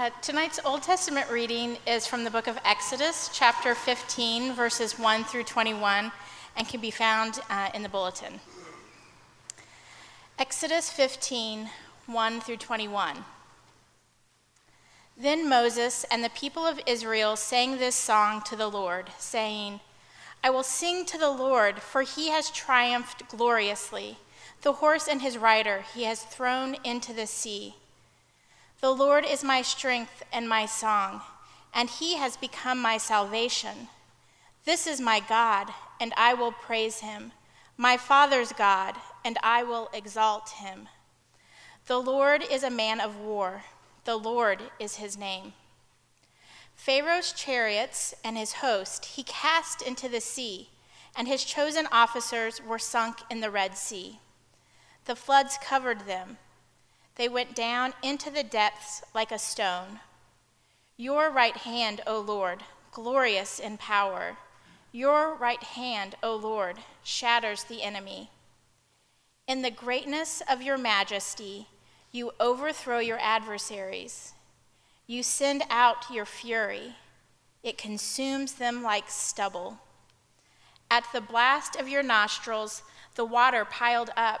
Uh, tonight's Old Testament reading is from the book of Exodus, chapter 15, verses 1 through 21, and can be found uh, in the bulletin. Exodus 15, 1 through 21. Then Moses and the people of Israel sang this song to the Lord, saying, I will sing to the Lord, for he has triumphed gloriously. The horse and his rider he has thrown into the sea. The Lord is my strength and my song, and he has become my salvation. This is my God, and I will praise him, my Father's God, and I will exalt him. The Lord is a man of war, the Lord is his name. Pharaoh's chariots and his host he cast into the sea, and his chosen officers were sunk in the Red Sea. The floods covered them they went down into the depths like a stone. Your right hand, O Lord, glorious in power. Your right hand, O Lord, shatters the enemy. In the greatness of your majesty, you overthrow your adversaries. You send out your fury, it consumes them like stubble. At the blast of your nostrils, the water piled up.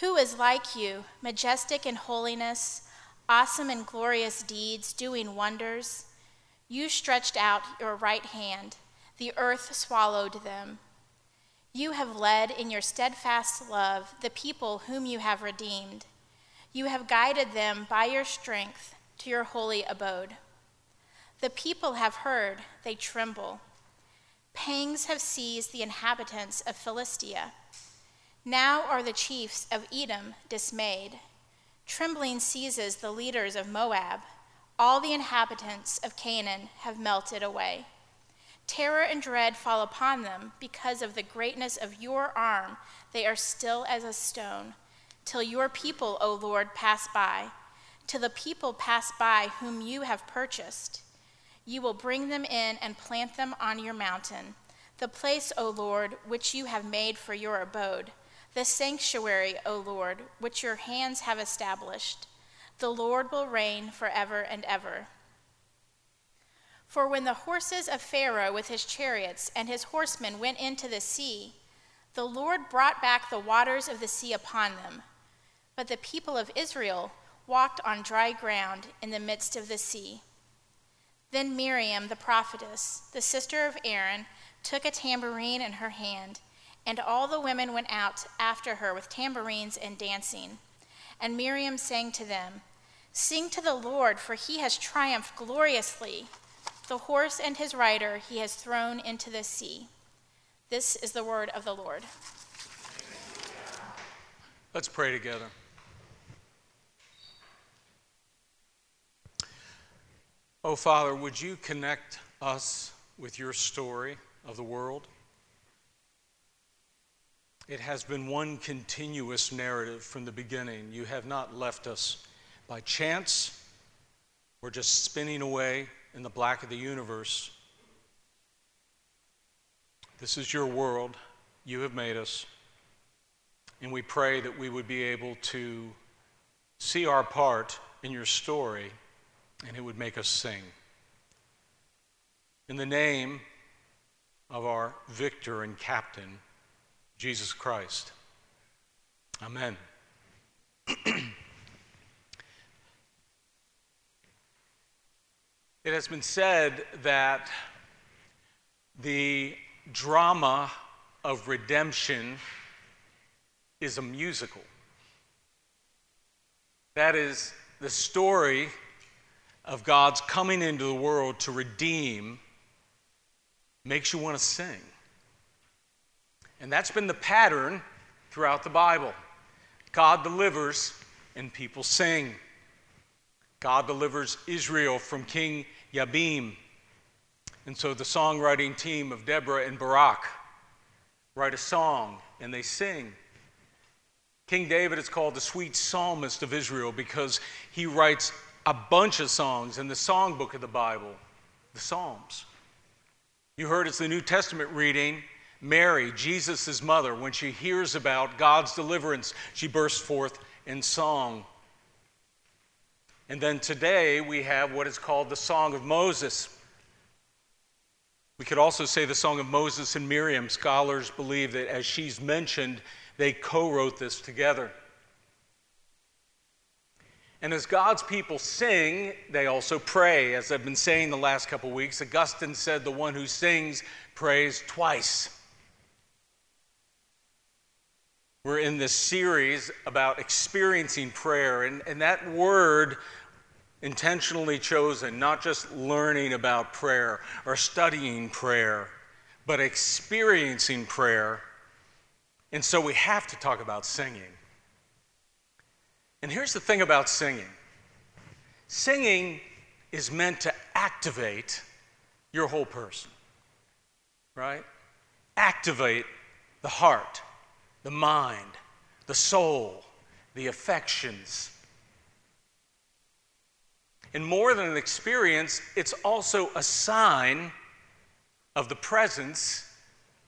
Who is like you, majestic in holiness, awesome in glorious deeds, doing wonders? You stretched out your right hand, the earth swallowed them. You have led in your steadfast love the people whom you have redeemed. You have guided them by your strength to your holy abode. The people have heard, they tremble. Pangs have seized the inhabitants of Philistia. Now are the chiefs of Edom dismayed. Trembling seizes the leaders of Moab. All the inhabitants of Canaan have melted away. Terror and dread fall upon them because of the greatness of your arm. They are still as a stone, till your people, O Lord, pass by, till the people pass by whom you have purchased. You will bring them in and plant them on your mountain, the place, O Lord, which you have made for your abode the sanctuary, O Lord, which your hands have established. The Lord will reign forever and ever. For when the horses of Pharaoh with his chariots and his horsemen went into the sea, the Lord brought back the waters of the sea upon them. But the people of Israel walked on dry ground in the midst of the sea. Then Miriam, the prophetess, the sister of Aaron, took a tambourine in her hand and all the women went out after her with tambourines and dancing. And Miriam sang to them, Sing to the Lord, for he has triumphed gloriously. The horse and his rider he has thrown into the sea. This is the word of the Lord. Let's pray together. Oh, Father, would you connect us with your story of the world? It has been one continuous narrative from the beginning. You have not left us by chance or just spinning away in the black of the universe. This is your world. You have made us. And we pray that we would be able to see our part in your story and it would make us sing. In the name of our victor and captain, Jesus Christ. Amen. it has been said that the drama of redemption is a musical. That is the story of God's coming into the world to redeem makes you want to sing. And that's been the pattern throughout the Bible. God delivers and people sing. God delivers Israel from King Jabin. And so the songwriting team of Deborah and Barak write a song and they sing. King David is called the sweet psalmist of Israel because he writes a bunch of songs in the songbook of the Bible, the Psalms. You heard it's the New Testament reading. Mary, Jesus' mother, when she hears about God's deliverance, she bursts forth in song. And then today we have what is called the Song of Moses. We could also say the Song of Moses and Miriam. Scholars believe that as she's mentioned, they co wrote this together. And as God's people sing, they also pray. As I've been saying the last couple of weeks, Augustine said the one who sings prays twice. We're in this series about experiencing prayer, and, and that word intentionally chosen, not just learning about prayer or studying prayer, but experiencing prayer. And so we have to talk about singing. And here's the thing about singing singing is meant to activate your whole person, right? Activate the heart the mind, the soul, the affections. And more than an experience, it's also a sign of the presence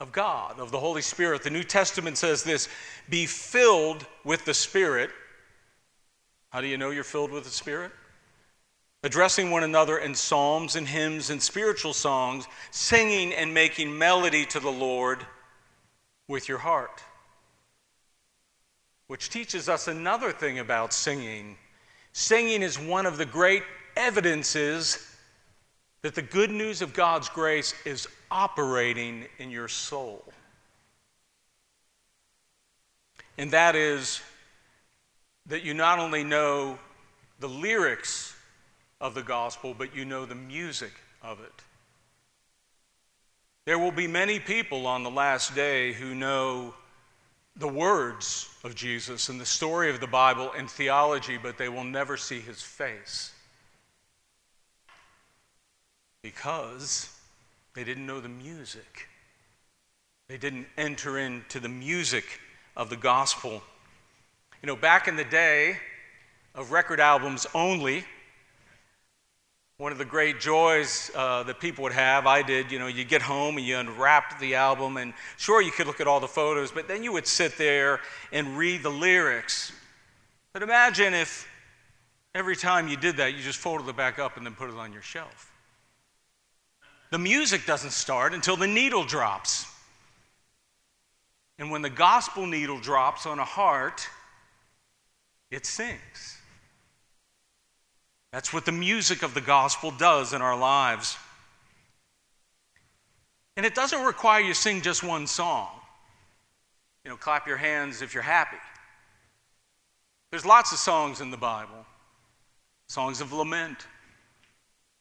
of God, of the Holy Spirit. The New Testament says this be filled with the Spirit. How do you know you're filled with the Spirit? Addressing one another in psalms and hymns and spiritual songs, singing and making melody to the Lord with your heart which teaches us another thing about singing. Singing is one of the great evidences that the good news of God's grace is operating in your soul. And that is that you not only know the lyrics of the gospel, but you know the music of it. There will be many people on the last day who know the words of Jesus and the story of the Bible and theology, but they will never see his face because they didn't know the music. They didn't enter into the music of the gospel. You know, back in the day of record albums only, one of the great joys uh, that people would have, I did, you know, you get home and you unwrap the album, and sure, you could look at all the photos, but then you would sit there and read the lyrics. But imagine if every time you did that, you just folded it back up and then put it on your shelf. The music doesn't start until the needle drops. And when the gospel needle drops on a heart, it sings. That's what the music of the gospel does in our lives. And it doesn't require you sing just one song. You know, clap your hands if you're happy. There's lots of songs in the Bible songs of lament,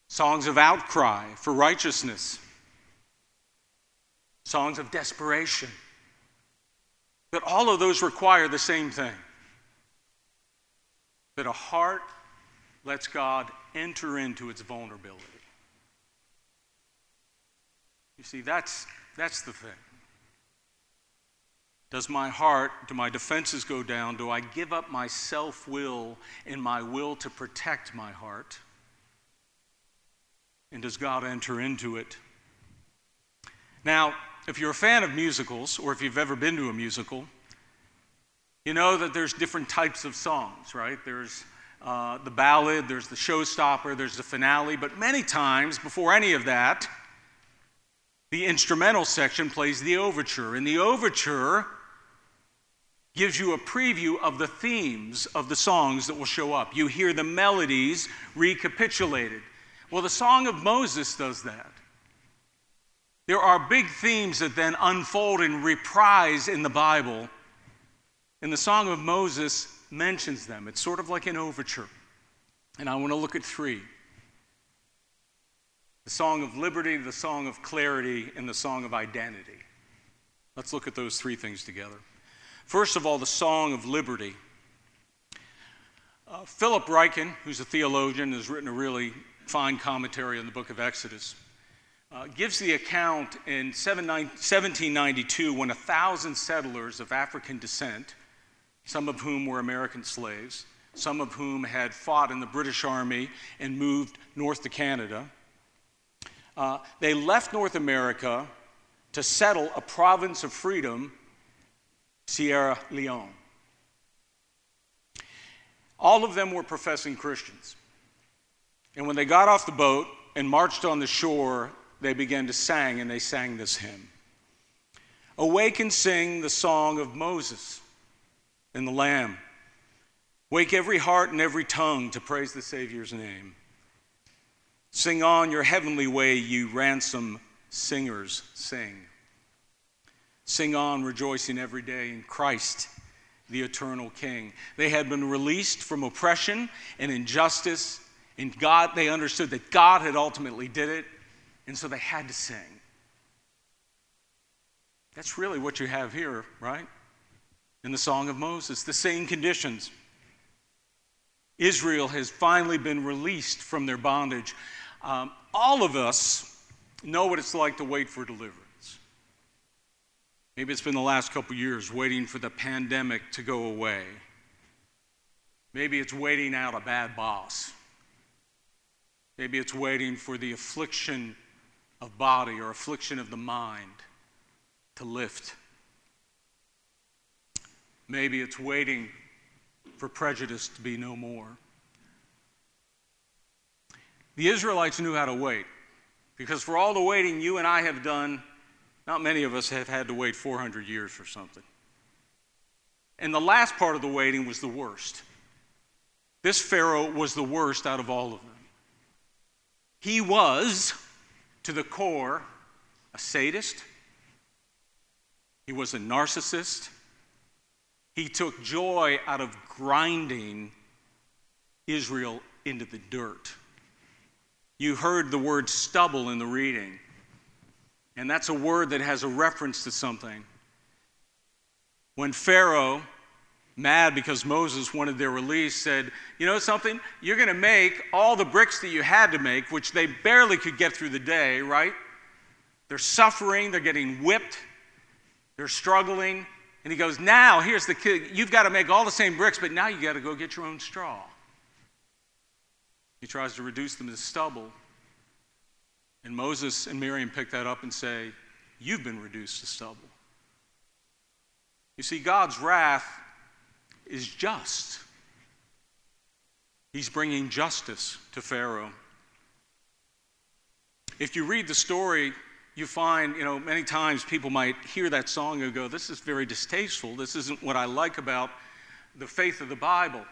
songs of outcry for righteousness, songs of desperation. But all of those require the same thing that a heart lets God enter into its vulnerability. You see, that's, that's the thing. Does my heart, do my defenses go down? Do I give up my self will and my will to protect my heart? And does God enter into it? Now, if you're a fan of musicals, or if you've ever been to a musical, you know that there's different types of songs, right? There's uh, the ballad, there's the showstopper, there's the finale, but many times before any of that, the instrumental section plays the overture. And the overture gives you a preview of the themes of the songs that will show up. You hear the melodies recapitulated. Well, the Song of Moses does that. There are big themes that then unfold and reprise in the Bible. In the Song of Moses, mentions them. It's sort of like an overture. And I want to look at three the song of liberty, the song of clarity, and the song of identity. Let's look at those three things together. First of all, the song of liberty. Uh, Philip Ryken, who's a theologian, has written a really fine commentary on the book of Exodus, uh, gives the account in 1792 when a thousand settlers of African descent, some of whom were American slaves, some of whom had fought in the British Army and moved north to Canada, uh, they left North America to settle a province of freedom, Sierra Leone. All of them were professing Christians. And when they got off the boat and marched on the shore, they began to sing, and they sang this hymn Awake and sing the song of Moses and the Lamb. Wake every heart and every tongue to praise the Savior's name. Sing on your heavenly way, you ransom singers, sing. Sing on, rejoicing every day in Christ, the eternal King. They had been released from oppression and injustice, and God, they understood that God had ultimately did it, and so they had to sing. That's really what you have here, right? In the Song of Moses, the same conditions. Israel has finally been released from their bondage. Um, all of us know what it's like to wait for deliverance. Maybe it's been the last couple years waiting for the pandemic to go away. Maybe it's waiting out a bad boss. Maybe it's waiting for the affliction of body or affliction of the mind to lift. Maybe it's waiting for prejudice to be no more. The Israelites knew how to wait because for all the waiting you and I have done, not many of us have had to wait 400 years for something. And the last part of the waiting was the worst. This Pharaoh was the worst out of all of them. He was, to the core, a sadist, he was a narcissist. He took joy out of grinding Israel into the dirt. You heard the word stubble in the reading, and that's a word that has a reference to something. When Pharaoh, mad because Moses wanted their release, said, You know something? You're going to make all the bricks that you had to make, which they barely could get through the day, right? They're suffering, they're getting whipped, they're struggling. And he goes, Now, here's the kid. You've got to make all the same bricks, but now you got to go get your own straw. He tries to reduce them to stubble. And Moses and Miriam pick that up and say, You've been reduced to stubble. You see, God's wrath is just. He's bringing justice to Pharaoh. If you read the story, you find, you know, many times people might hear that song and go, This is very distasteful. This isn't what I like about the faith of the Bible.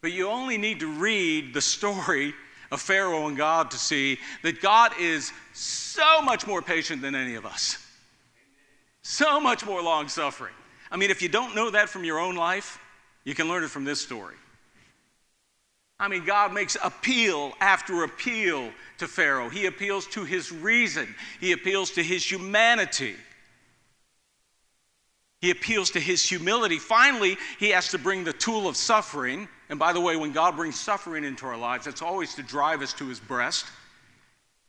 But you only need to read the story of Pharaoh and God to see that God is so much more patient than any of us, so much more long suffering. I mean, if you don't know that from your own life, you can learn it from this story. I mean, God makes appeal after appeal to Pharaoh. He appeals to his reason, he appeals to his humanity. He appeals to his humility. Finally, he has to bring the tool of suffering and by the way, when God brings suffering into our lives, it's always to drive us to his breast.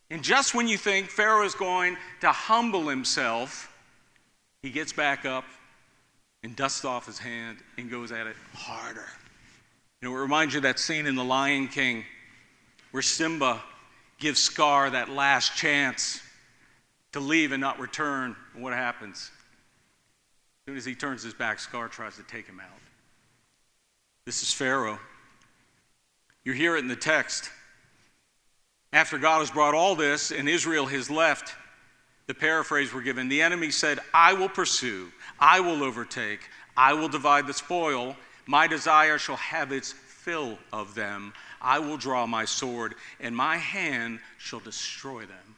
And just when you think Pharaoh is going to humble himself, he gets back up and dusts off his hand and goes at it harder. You know, it reminds you of that scene in The Lion King where Simba gives Scar that last chance to leave and not return. And what happens? As soon as he turns his back, Scar tries to take him out. This is Pharaoh. You hear it in the text. After God has brought all this and Israel has left, the paraphrase we're given the enemy said, I will pursue, I will overtake, I will divide the spoil. My desire shall have its fill of them. I will draw my sword, and my hand shall destroy them.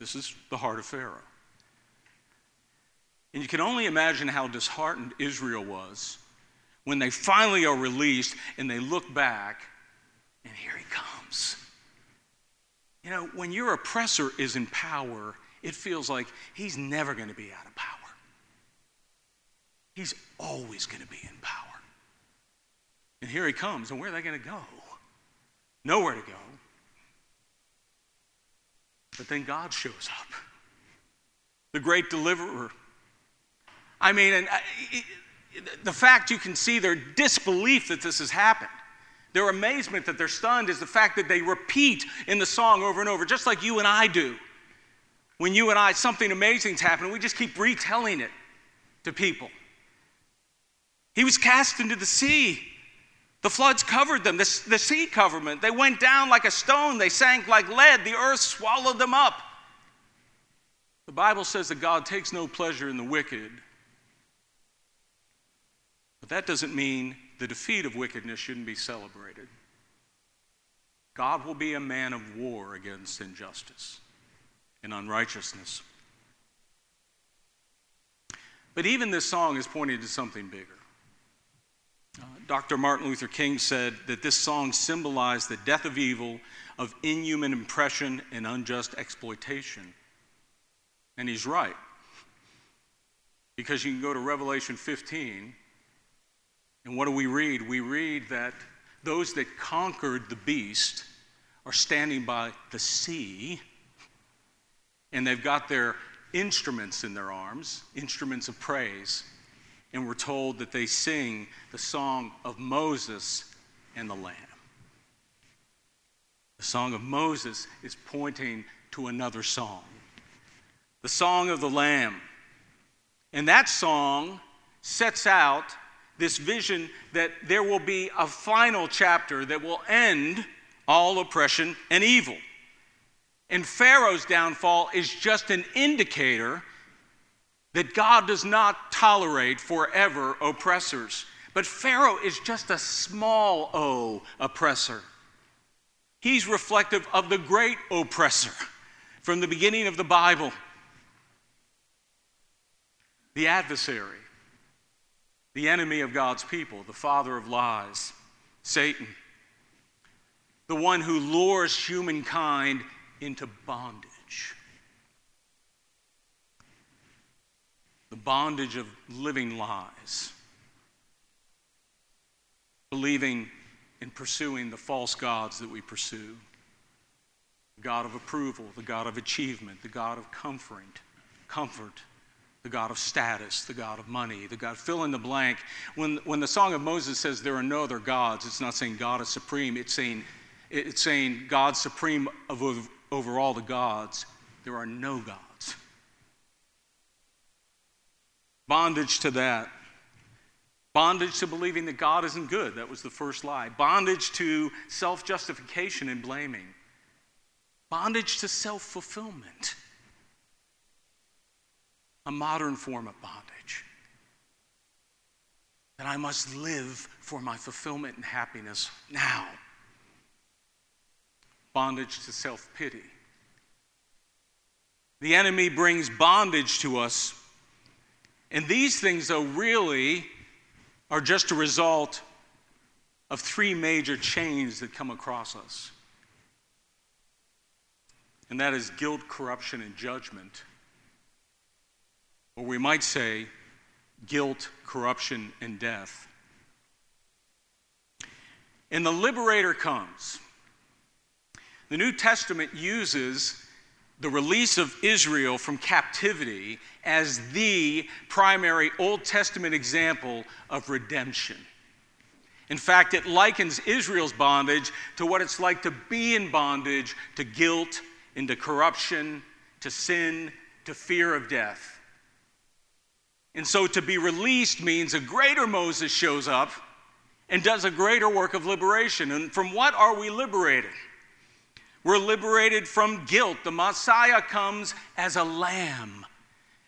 This is the heart of Pharaoh. And you can only imagine how disheartened Israel was when they finally are released and they look back, and here he comes. You know, when your oppressor is in power, it feels like he's never going to be out of power. He's always going to be in power. And here he comes, and where are they going to go? Nowhere to go. But then God shows up, the great deliverer. I mean, and uh, the fact you can see their disbelief that this has happened, their amazement that they're stunned, is the fact that they repeat in the song over and over, just like you and I do. When you and I, something amazing's happened, we just keep retelling it to people. He was cast into the sea. The floods covered them, the, the sea covered them. They went down like a stone, they sank like lead, the earth swallowed them up. The Bible says that God takes no pleasure in the wicked. But that doesn't mean the defeat of wickedness shouldn't be celebrated. God will be a man of war against injustice and unrighteousness. But even this song is pointing to something bigger. Dr. Martin Luther King said that this song symbolized the death of evil, of inhuman oppression, and unjust exploitation. And he's right. Because you can go to Revelation 15, and what do we read? We read that those that conquered the beast are standing by the sea, and they've got their instruments in their arms, instruments of praise and we're told that they sing the song of Moses and the Lamb. The song of Moses is pointing to another song, the song of the Lamb. And that song sets out this vision that there will be a final chapter that will end all oppression and evil. And Pharaoh's downfall is just an indicator that God does not tolerate forever oppressors. But Pharaoh is just a small o oppressor. He's reflective of the great oppressor from the beginning of the Bible the adversary, the enemy of God's people, the father of lies, Satan, the one who lures humankind into bondage. The bondage of living lies, believing and pursuing the false gods that we pursue the God of approval, the God of achievement, the God of comfort, comfort, the God of status, the God of money, the God, fill in the blank. When, when the Song of Moses says there are no other gods, it's not saying God is supreme, it's saying, it's saying God supreme of, over all the gods. There are no gods. Bondage to that. Bondage to believing that God isn't good. That was the first lie. Bondage to self justification and blaming. Bondage to self fulfillment. A modern form of bondage. That I must live for my fulfillment and happiness now. Bondage to self pity. The enemy brings bondage to us and these things, though, really are just a result of three major chains that come across us. And that is guilt, corruption, and judgment. Or we might say guilt, corruption, and death. And the liberator comes. The New Testament uses the release of Israel from captivity as the primary Old Testament example of redemption. In fact, it likens Israel's bondage to what it's like to be in bondage to guilt, into corruption, to sin, to fear of death. And so to be released means a greater Moses shows up and does a greater work of liberation. And from what are we liberated? We're liberated from guilt. The Messiah comes as a lamb,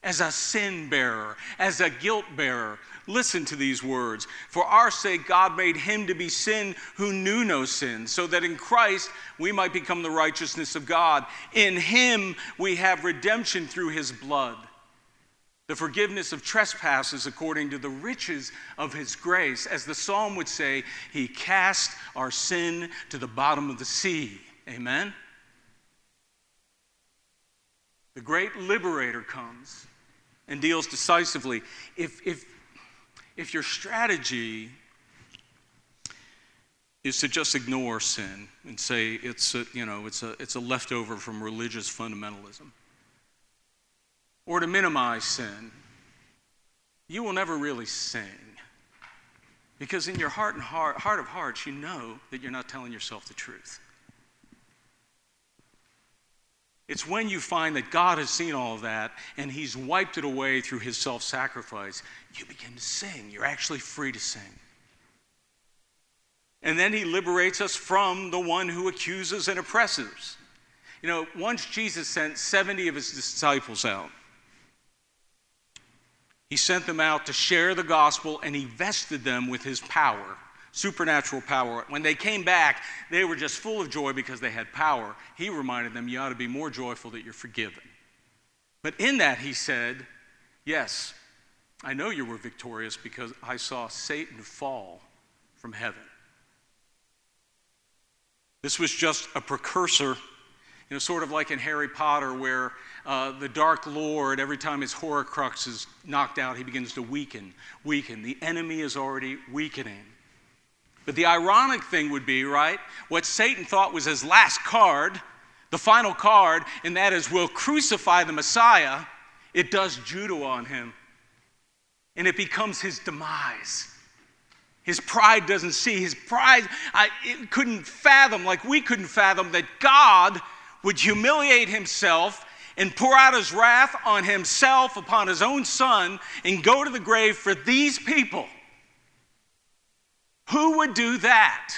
as a sin bearer, as a guilt bearer. Listen to these words. For our sake, God made him to be sin who knew no sin, so that in Christ we might become the righteousness of God. In him we have redemption through his blood, the forgiveness of trespasses according to the riches of his grace. As the psalm would say, he cast our sin to the bottom of the sea. Amen? The great liberator comes and deals decisively. If, if, if your strategy is to just ignore sin and say it's a, you know, it's a, it's a leftover from religious fundamentalism. Or to minimize sin. You will never really sing. Because in your heart and heart, heart of hearts, you know that you're not telling yourself the truth. It's when you find that God has seen all of that and He's wiped it away through His self sacrifice, you begin to sing. You're actually free to sing. And then he liberates us from the one who accuses and oppresses. You know, once Jesus sent 70 of his disciples out, he sent them out to share the gospel and he vested them with his power, supernatural power. When they came back, they were just full of joy because they had power. He reminded them, You ought to be more joyful that you're forgiven. But in that, he said, Yes, I know you were victorious because I saw Satan fall from heaven. This was just a precursor, you know, sort of like in Harry Potter, where uh, the Dark Lord, every time his Horcrux is knocked out, he begins to weaken, weaken. The enemy is already weakening. But the ironic thing would be, right, what Satan thought was his last card, the final card, and that is, we'll crucify the Messiah, it does judo on him. And it becomes his demise. His pride doesn't see. His pride I, couldn't fathom, like we couldn't fathom, that God would humiliate himself and pour out his wrath on himself, upon his own son, and go to the grave for these people. Who would do that?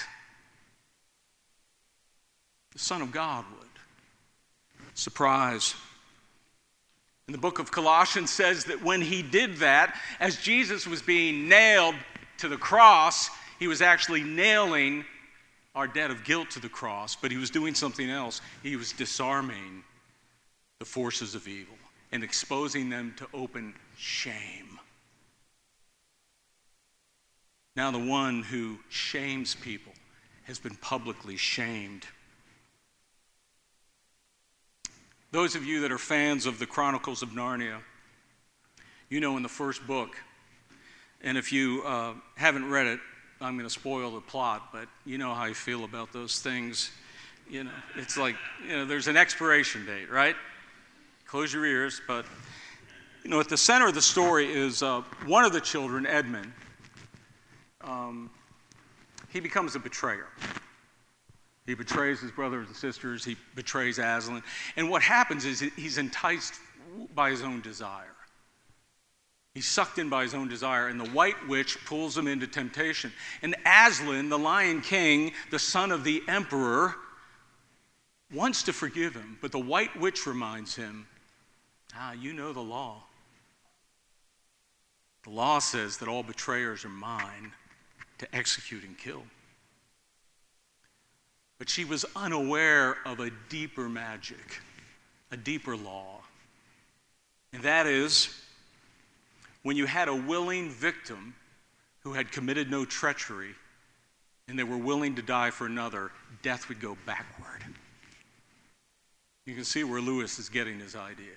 The Son of God would. Surprise. And the book of Colossians says that when he did that, as Jesus was being nailed to the cross, he was actually nailing our debt of guilt to the cross, but he was doing something else. He was disarming the forces of evil and exposing them to open shame. Now, the one who shames people has been publicly shamed. Those of you that are fans of the Chronicles of Narnia, you know in the first book, and if you uh, haven't read it, I'm going to spoil the plot, but you know how I feel about those things. You know, it's like, you know, there's an expiration date, right? Close your ears, but, you know, at the center of the story is uh, one of the children, Edmund. Um, he becomes a betrayer. He betrays his brothers and sisters, he betrays Aslan. And what happens is he's enticed by his own desire. He's sucked in by his own desire, and the white witch pulls him into temptation. And Aslan, the lion king, the son of the emperor, wants to forgive him, but the white witch reminds him ah, you know the law. The law says that all betrayers are mine to execute and kill. But she was unaware of a deeper magic, a deeper law. And that is when you had a willing victim who had committed no treachery and they were willing to die for another, death would go backward. You can see where Lewis is getting his idea.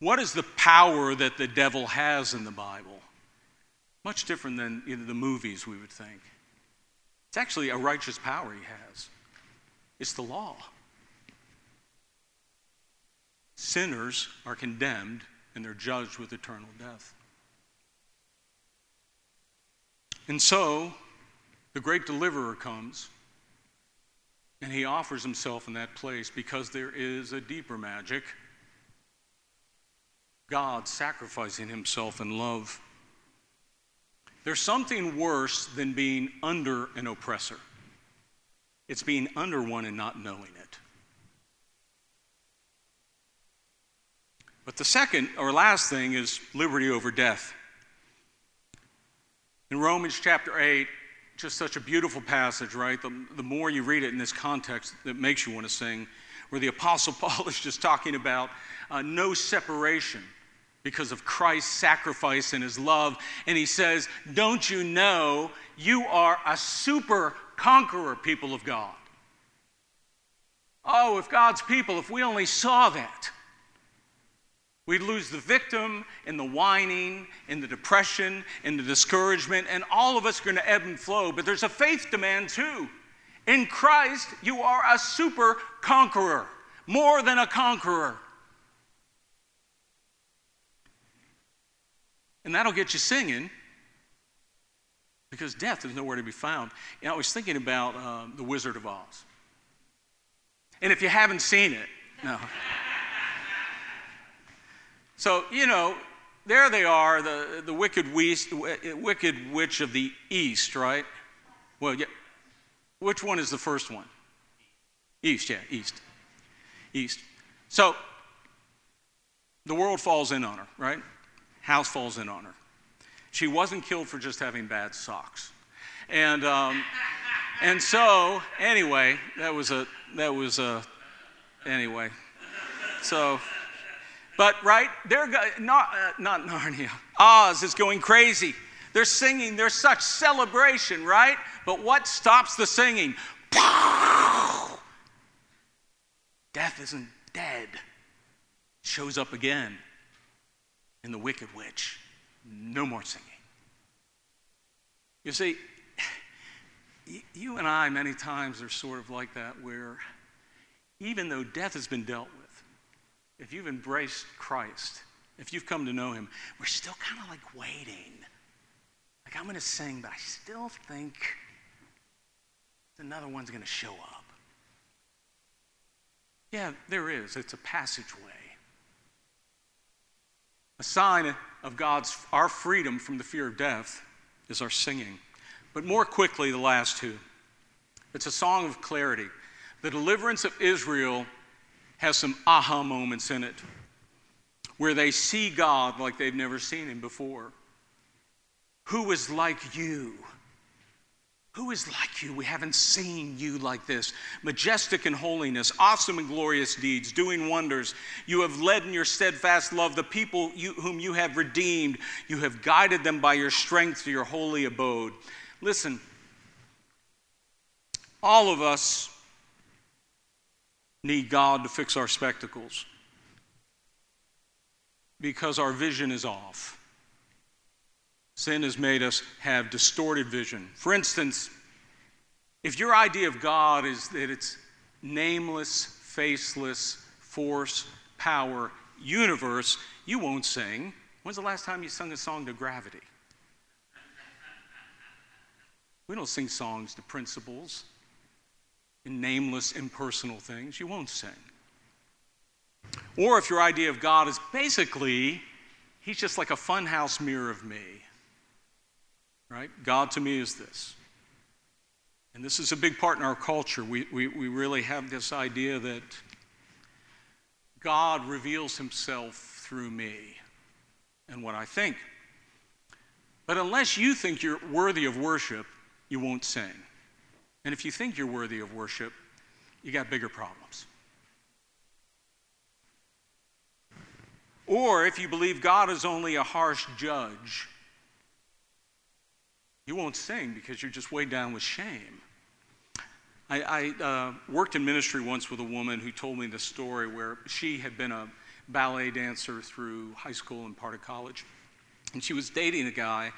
What is the power that the devil has in the Bible? Much different than the movies we would think. It's actually a righteous power he has. It's the law. Sinners are condemned and they're judged with eternal death. And so, the great deliverer comes, and he offers himself in that place because there is a deeper magic God sacrificing himself in love. There's something worse than being under an oppressor. It's being under one and not knowing it. But the second or last thing is liberty over death. In Romans chapter 8, just such a beautiful passage, right? The, the more you read it in this context, it makes you want to sing, where the Apostle Paul is just talking about uh, no separation because of Christ's sacrifice and his love. And he says, Don't you know you are a super conqueror, people of God? Oh, if God's people, if we only saw that, we'd lose the victim and the whining and the depression and the discouragement, and all of us are going to ebb and flow. But there's a faith demand too. In Christ, you are a super conqueror, more than a conqueror. And that'll get you singing because death is nowhere to be found. Know, I was thinking about uh, The Wizard of Oz. And if you haven't seen it, no. So, you know, there they are, the, the wicked, west, wicked witch of the east, right? Well, yeah. Which one is the first one? East, yeah, east. East. So, the world falls in on her, right? House falls in on her. She wasn't killed for just having bad socks. And, um, and so, anyway, that was a, that was a, anyway. So, but right, they're not, uh, not Narnia. Oz is going crazy. They're singing. There's such celebration, right? But what stops the singing? Death isn't dead. Shows up again in the wicked witch. No more singing. You see, you and I, many times, are sort of like that, where even though death has been dealt with, if you've embraced Christ, if you've come to know Him, we're still kind of like waiting. Like, I'm going to sing, but I still think another one's going to show up. Yeah, there is. It's a passageway. A sign of God's our freedom from the fear of death is our singing. But more quickly, the last two. It's a song of clarity. The deliverance of Israel has some aha moments in it where they see God like they've never seen him before. Who is like you? Who is like you? We haven't seen you like this. Majestic in holiness, awesome in glorious deeds, doing wonders. You have led in your steadfast love the people you, whom you have redeemed. You have guided them by your strength to your holy abode. Listen, all of us need God to fix our spectacles because our vision is off. Sin has made us have distorted vision. For instance, if your idea of God is that it's nameless, faceless, force, power, universe, you won't sing. When's the last time you sung a song to gravity? We don't sing songs to principles in nameless, impersonal things, you won't sing. Or if your idea of God is basically, He's just like a funhouse mirror of me, right? God to me is this. And this is a big part in our culture. We, we, we really have this idea that God reveals Himself through me and what I think. But unless you think you're worthy of worship, you won't sing. And if you think you're worthy of worship, you got bigger problems. Or if you believe God is only a harsh judge, you won't sing because you're just weighed down with shame. I, I uh, worked in ministry once with a woman who told me the story where she had been a ballet dancer through high school and part of college. And she was dating a guy,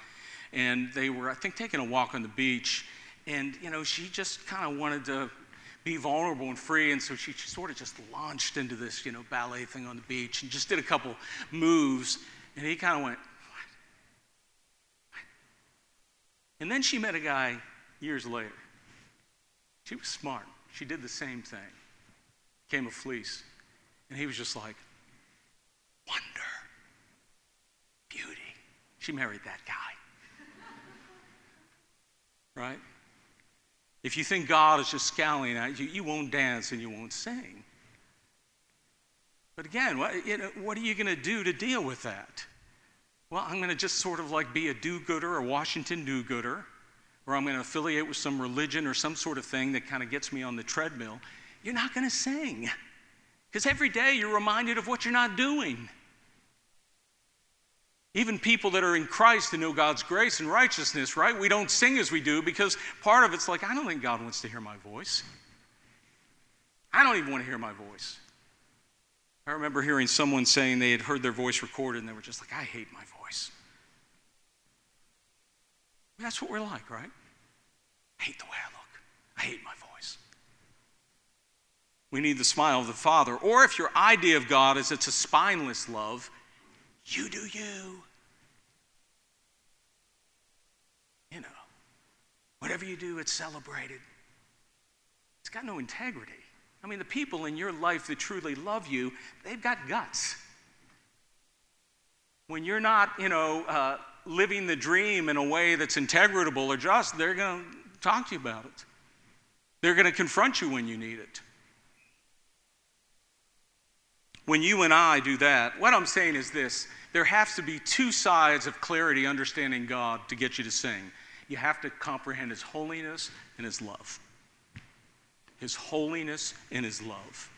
and they were, I think, taking a walk on the beach. And, you know, she just kind of wanted to be vulnerable and free. And so she, she, sort of just launched into this, you know, ballet thing on the beach and just did a couple moves. And he kind of went, what? what? And then she met a guy years later. She was smart. She did the same thing. Came a fleece. And he was just like, wonder, beauty. She married that guy. right? If you think God is just scowling at you, you won't dance and you won't sing. But again, what, you know, what are you going to do to deal with that? Well, I'm going to just sort of like be a do gooder, a Washington do gooder, or I'm going to affiliate with some religion or some sort of thing that kind of gets me on the treadmill. You're not going to sing. Because every day you're reminded of what you're not doing. Even people that are in Christ and know God's grace and righteousness, right? We don't sing as we do because part of it's like, I don't think God wants to hear my voice. I don't even want to hear my voice. I remember hearing someone saying they had heard their voice recorded and they were just like, I hate my voice. That's what we're like, right? I hate the way I look. I hate my voice. We need the smile of the Father. Or if your idea of God is it's a spineless love, you do you. You know, whatever you do, it's celebrated. It's got no integrity. I mean, the people in your life that truly love you, they've got guts. When you're not, you know, uh, living the dream in a way that's integratable or just, they're going to talk to you about it. They're going to confront you when you need it. When you and I do that, what I'm saying is this there has to be two sides of clarity understanding God to get you to sing. You have to comprehend His holiness and His love. His holiness and His love.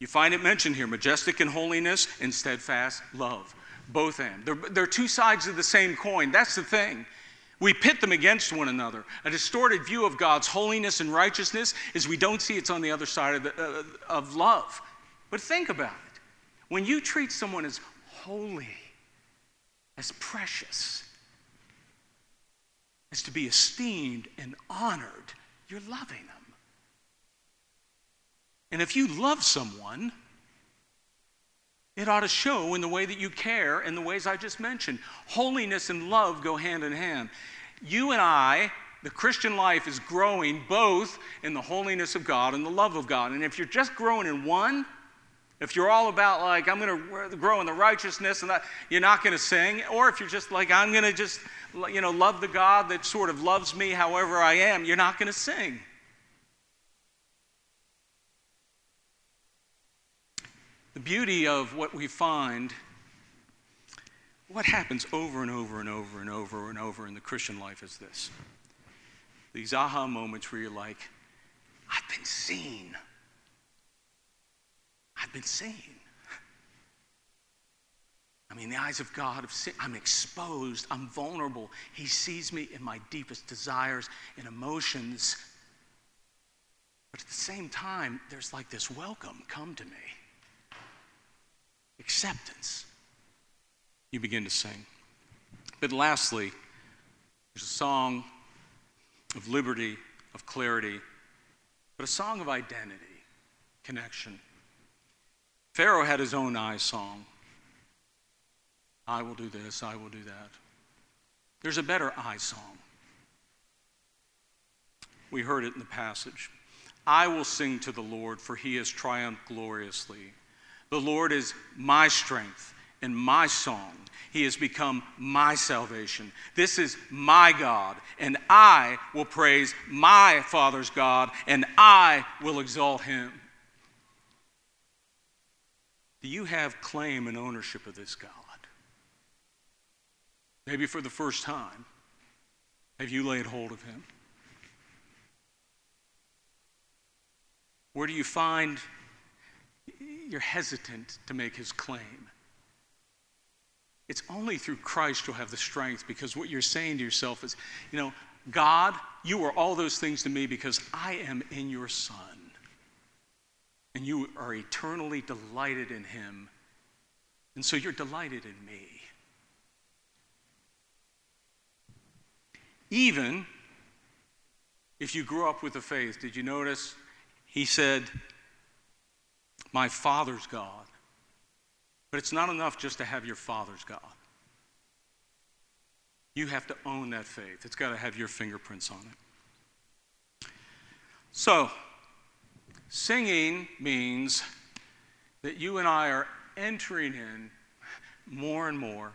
You find it mentioned here majestic in holiness and steadfast love. Both and. They're, they're two sides of the same coin. That's the thing. We pit them against one another. A distorted view of God's holiness and righteousness is we don't see it's on the other side of, the, uh, of love. But think about it. When you treat someone as holy, as precious, as to be esteemed and honored, you're loving them. And if you love someone, it ought to show in the way that you care in the ways I just mentioned. Holiness and love go hand in hand. You and I, the Christian life is growing both in the holiness of God and the love of God. And if you're just growing in one, if you're all about like I'm going to grow in the righteousness and that, you're not going to sing. Or if you're just like I'm going to just you know love the God that sort of loves me however I am, you're not going to sing. The beauty of what we find, what happens over and over and over and over and over in the Christian life is this these aha moments where you're like, I've been seen. I've been seen. I mean, the eyes of God have seen, I'm exposed, I'm vulnerable. He sees me in my deepest desires and emotions. But at the same time, there's like this welcome come to me acceptance, you begin to sing. But lastly, there's a song of liberty, of clarity, but a song of identity, connection. Pharaoh had his own I song. I will do this, I will do that. There's a better I song. We heard it in the passage. I will sing to the Lord, for he has triumphed gloriously. The Lord is my strength and my song. He has become my salvation. This is my God, and I will praise my Father's God, and I will exalt him. Do you have claim and ownership of this God? Maybe for the first time, have you laid hold of him? Where do you find you're hesitant to make his claim. It's only through Christ you'll have the strength because what you're saying to yourself is, you know, God, you are all those things to me because I am in your Son. And you are eternally delighted in him. And so you're delighted in me. Even if you grew up with the faith, did you notice? He said, my Father's God. But it's not enough just to have your Father's God. You have to own that faith, it's got to have your fingerprints on it. So, singing means that you and I are entering in more and more,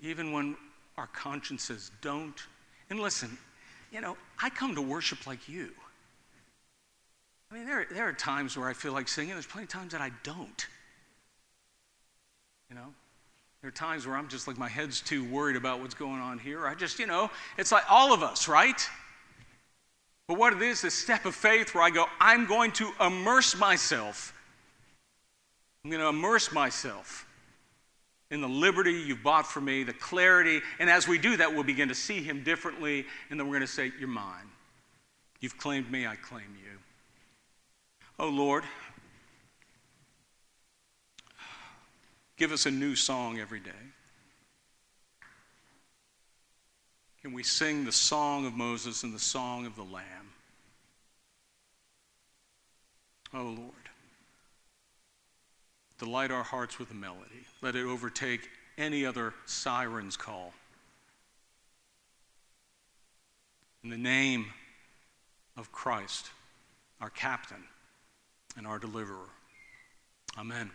even when our consciences don't. And listen, you know, I come to worship like you. I mean, there, there are times where I feel like singing, there's plenty of times that I don't. You know? There are times where I'm just like, my head's too worried about what's going on here. I just, you know, it's like all of us, right? But what it is, a step of faith where I go, I'm going to immerse myself. I'm going to immerse myself in the liberty you've bought for me, the clarity. And as we do that, we'll begin to see Him differently. And then we're going to say, You're mine. You've claimed me, I claim you. Oh Lord, give us a new song every day. Can we sing the song of Moses and the song of the Lamb? Oh Lord, delight our hearts with a melody. Let it overtake any other siren's call. In the name of Christ, our captain and our deliverer. Amen.